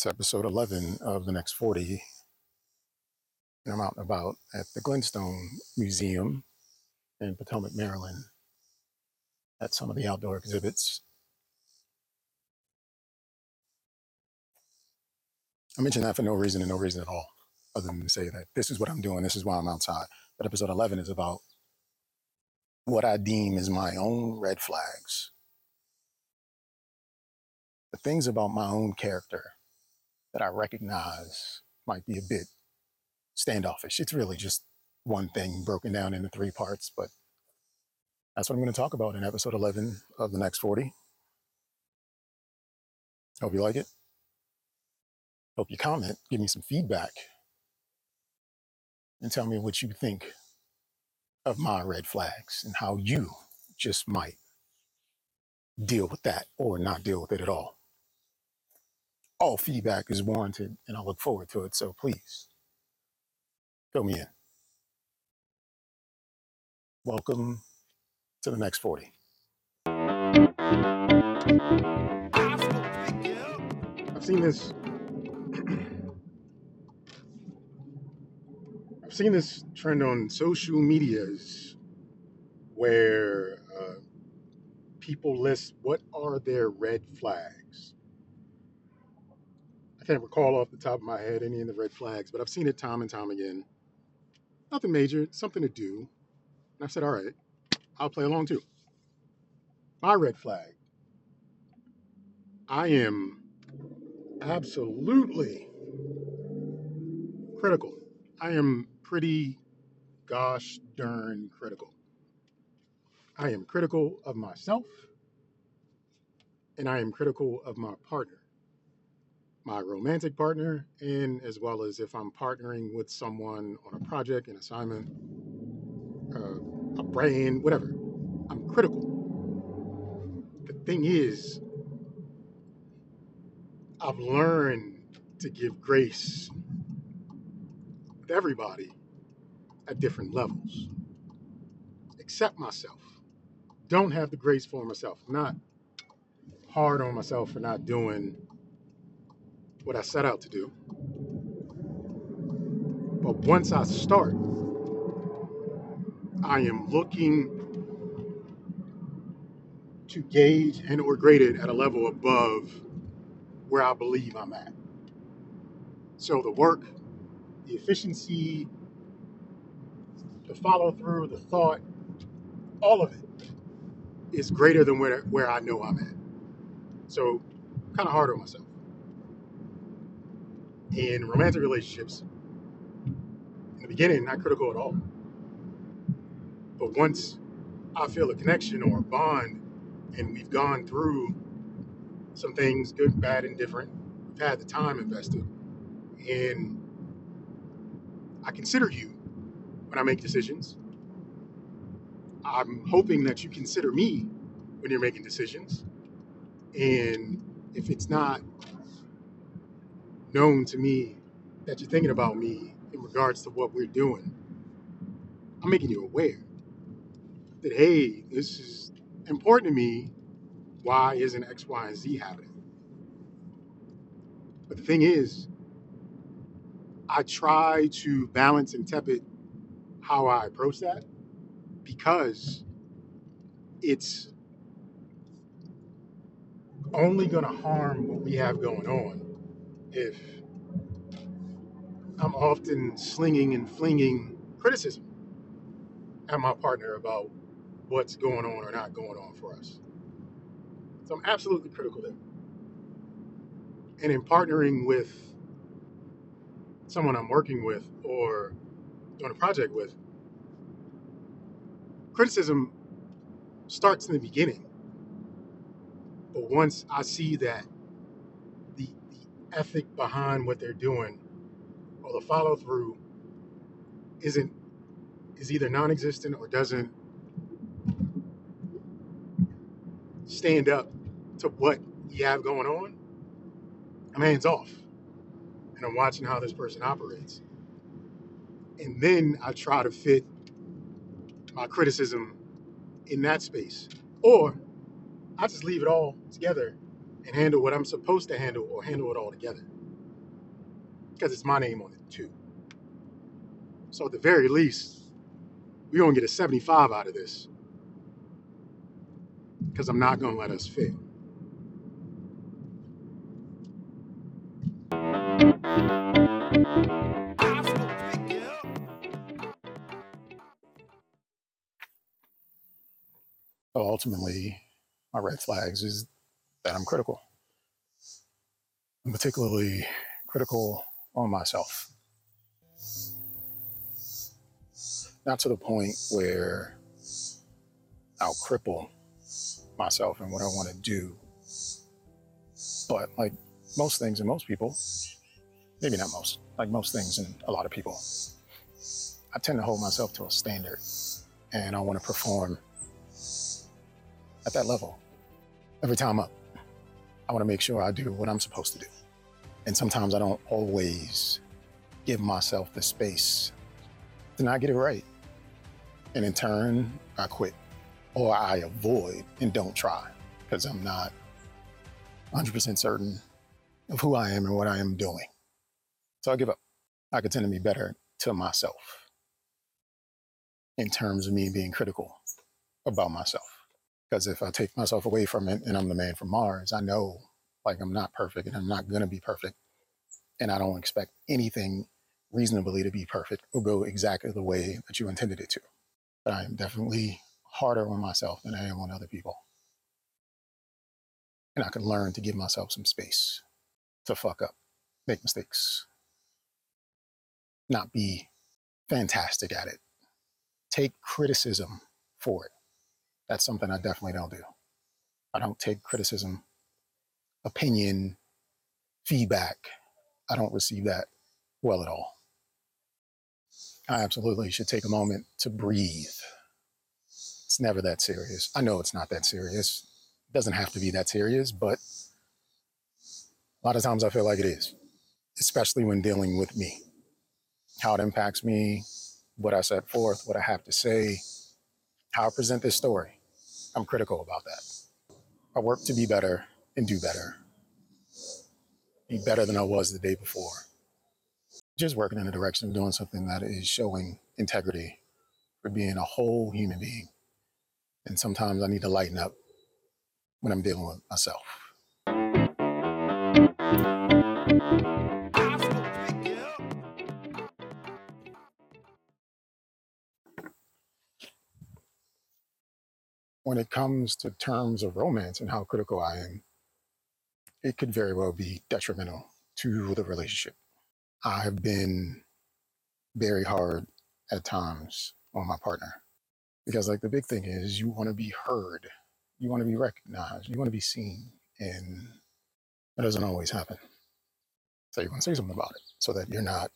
It's episode 11 of the next 40. And I'm out and about at the Glenstone Museum in Potomac, Maryland, at some of the outdoor exhibits. I mention that for no reason and no reason at all, other than to say that this is what I'm doing, this is why I'm outside. But episode 11 is about what I deem as my own red flags, the things about my own character that I recognize might be a bit standoffish. It's really just one thing broken down into three parts, but that's what I'm going to talk about in episode 11 of the next 40. Hope you like it. Hope you comment, give me some feedback, and tell me what you think of my red flags and how you just might deal with that or not deal with it at all. All feedback is warranted, and I look forward to it. So please fill me in. Welcome to the next 40. I've seen this. I've seen this trend on social medias where uh, people list what are their red flags. I can't recall off the top of my head any of the red flags, but I've seen it time and time again. Nothing major, something to do. And I said, all right, I'll play along too. My red flag I am absolutely critical. I am pretty gosh darn critical. I am critical of myself and I am critical of my partner, my romantic partner, and as well as if I'm partnering with someone on a project, an assignment, uh, a brand, whatever. I'm critical. The thing is, I've learned to give grace with everybody at different levels, except myself. Don't have the grace for myself. I'm not hard on myself for not doing what I set out to do. But once I start, I am looking to gauge and or grade it at a level above where I believe I'm at. So the work, the efficiency, the follow through, the thought, all of it is greater than where, where I know I'm at. So kind of hard on myself. In romantic relationships, in the beginning, not critical at all. But once I feel a connection or a bond and we've gone through some things, good, bad, and different, we've had the time invested, and I consider you when I make decisions. I'm hoping that you consider me when you're making decisions. And if it's not known to me that you're thinking about me in regards to what we're doing, I'm making you aware that, hey, this is important to me. Why isn't X, Y, and Z happening? But the thing is, I try to balance and tepid how I approach that because it's only going to harm what we have going on if I'm often slinging and flinging criticism at my partner about what's going on or not going on for us. So I'm absolutely critical there. And in partnering with someone I'm working with or doing a project with, criticism starts in the beginning. But once I see that ethic behind what they're doing or the follow through isn't is either non-existent or doesn't stand up to what you have going on, I'm hands off. And I'm watching how this person operates. And then I try to fit my criticism in that space. Or I just leave it all together and handle what I'm supposed to handle or handle it all together. because it's my name on it too. So at the very least, we're gonna get a 75 out of this because I'm not gonna let us fail. So ultimately, my red flags is that I'm critical. I'm particularly critical on myself. Not to the point where I'll cripple myself and what I want to do, but like most things and most people, maybe not most, like most things and a lot of people, I tend to hold myself to a standard and I want to perform at that level every time up. I want to make sure I do what I'm supposed to do. And sometimes I don't always give myself the space to not get it right. And in turn, I quit or I avoid and don't try because I'm not 100% certain of who I am and what I am doing. So I give up. I could tend to be better to myself in terms of me being critical about myself. Because if I take myself away from it and I'm the man from Mars, I know like I'm not perfect and I'm not going to be perfect. And I don't expect anything reasonably to be perfect or go exactly the way that you intended it to. But I am definitely harder on myself than I am on other people. And I can learn to give myself some space to fuck up, make mistakes, not be fantastic at it. Take criticism for it. That's something I definitely don't do. I don't take criticism, opinion, feedback. I don't receive that well at all. I absolutely should take a moment to breathe. It's never that serious. I know it's not that serious. It doesn't have to be that serious, but a lot of times I feel like it is, especially when dealing with me, how it impacts me, what I set forth, what I have to say, how I present this story. I'm critical about that. I work to be better and do better, be better than I was the day before. Just working in the direction of doing something that is showing integrity for being a whole human being. And sometimes I need to lighten up when I'm dealing with myself. When it comes to terms of romance and how critical I am, it could very well be detrimental to the relationship. I've been very hard at times on my partner because, like, the big thing is you want to be heard, you want to be recognized, you want to be seen, and that doesn't always happen. So, you want to say something about it so that you're not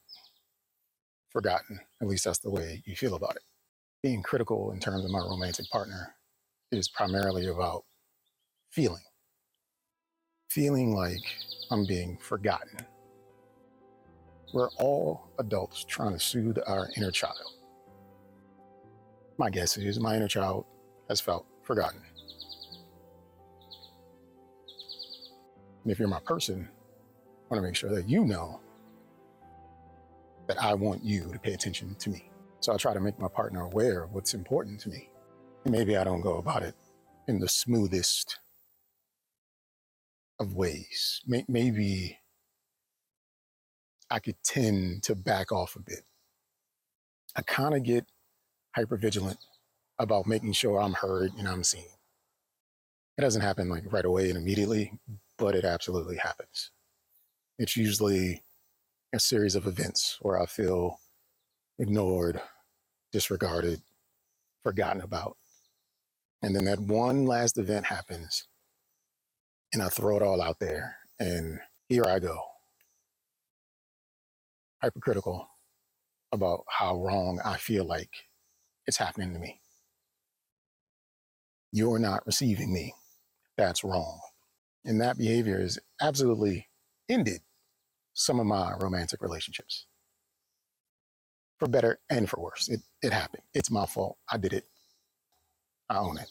forgotten. At least that's the way you feel about it. Being critical in terms of my romantic partner is primarily about feeling, feeling like I'm being forgotten. We're all adults trying to soothe our inner child. My guess is my inner child has felt forgotten. And if you're my person, I want to make sure that you know that I want you to pay attention to me. So I try to make my partner aware of what's important to me. Maybe I don't go about it in the smoothest of ways. Maybe I could tend to back off a bit. I kind of get hyper vigilant about making sure I'm heard and I'm seen. It doesn't happen like right away and immediately, but it absolutely happens. It's usually a series of events where I feel ignored, disregarded, forgotten about. And then that one last event happens and I throw it all out there. And here I go, hypercritical about how wrong I feel like it's happening to me. You're not receiving me. That's wrong. And that behavior has absolutely ended some of my romantic relationships for better and for worse. It, it happened. It's my fault. I did it. I own it.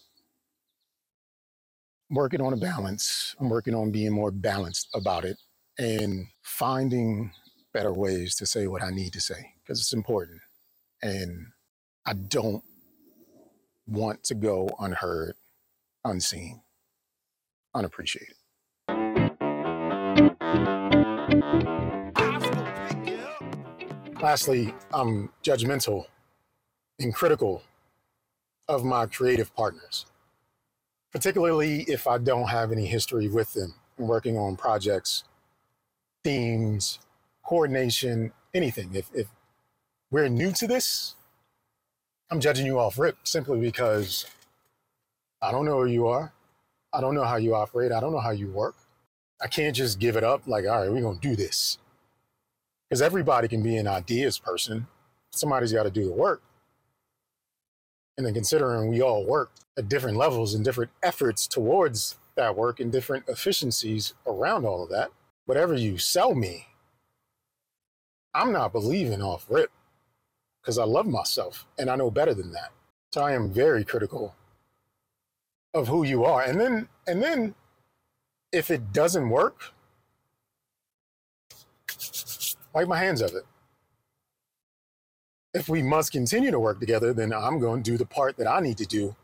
I'm working on a balance. I'm working on being more balanced about it and finding better ways to say what I need to say because it's important. And I don't want to go unheard, unseen, unappreciated. Lastly, I'm judgmental and critical of my creative partners, particularly if I don't have any history with them in working on projects, themes, coordination, anything. If, if we're new to this, I'm judging you off rip simply because I don't know who you are. I don't know how you operate. I don't know how you work. I can't just give it up like, all right, we're going to do this. Because everybody can be an ideas person. Somebody's got to do the work. And then considering we all work at different levels and different efforts towards that work and different efficiencies around all of that, whatever you sell me, I'm not believing off rip because I love myself and I know better than that. So I am very critical of who you are. And then and then if it doesn't work, wipe my hands of it. If we must continue to work together, then I'm going to do the part that I need to do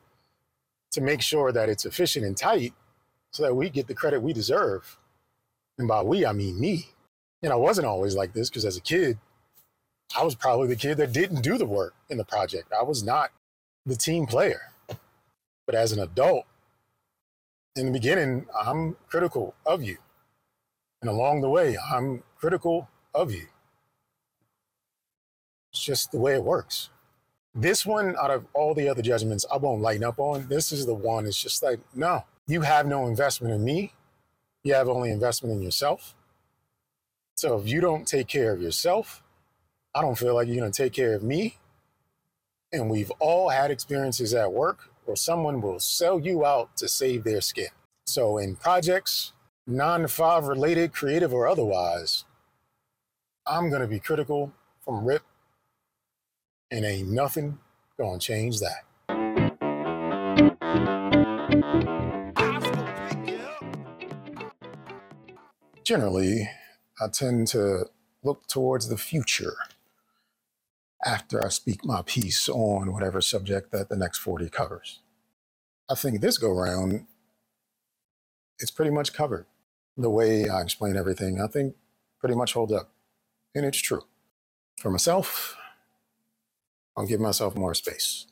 to make sure that it's efficient and tight so that we get the credit we deserve. And by we, I mean me. And I wasn't always like this because as a kid, I was probably the kid that didn't do the work in the project. I was not the team player. But as an adult, in the beginning, I'm critical of you. And along the way, I'm critical of you. It's just the way it works. This one, out of all the other judgments, I won't lighten up on. This is the one, it's just like, no, you have no investment in me. You have only investment in yourself. So if you don't take care of yourself, I don't feel like you're going to take care of me. And we've all had experiences at work where someone will sell you out to save their skin. So in projects, to five related, creative or otherwise, I'm going to be critical from RIP, and ain't nothing to change that. Generally, I tend to look towards the future after I speak my piece on whatever subject that the next 40 covers. I think this go round, it's pretty much covered. The way I explain everything, I think pretty much holds up. And it's true. For myself, I'll give myself more space.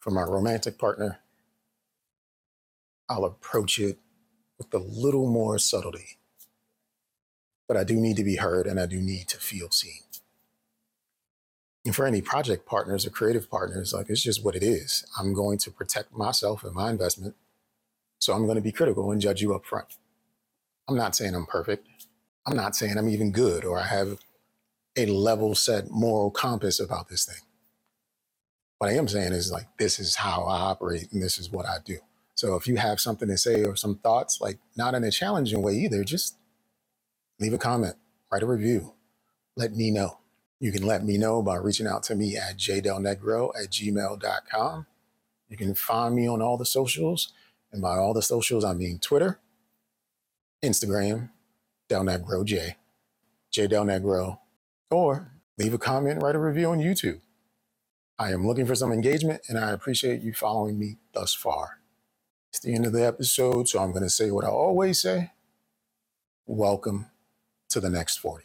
For my romantic partner, I'll approach it with a little more subtlety. But I do need to be heard and I do need to feel seen. And for any project partners or creative partners, like it's just what it is. I'm going to protect myself and my investment. So I'm going to be critical and judge you up front. I'm not saying I'm perfect. I'm not saying I'm even good or I have a level set moral compass about this thing. What I am saying is like, this is how I operate and this is what I do. So if you have something to say or some thoughts, like not in a challenging way either, just leave a comment, write a review, let me know. You can let me know by reaching out to me at jdelnegro at gmail.com. You can find me on all the socials. And by all the socials, I mean Twitter, Instagram, Del Negro J, J Del Negro, or leave a comment, write a review on YouTube. I am looking for some engagement and I appreciate you following me thus far. It's the end of the episode, so I'm going to say what I always say. Welcome to the next 40.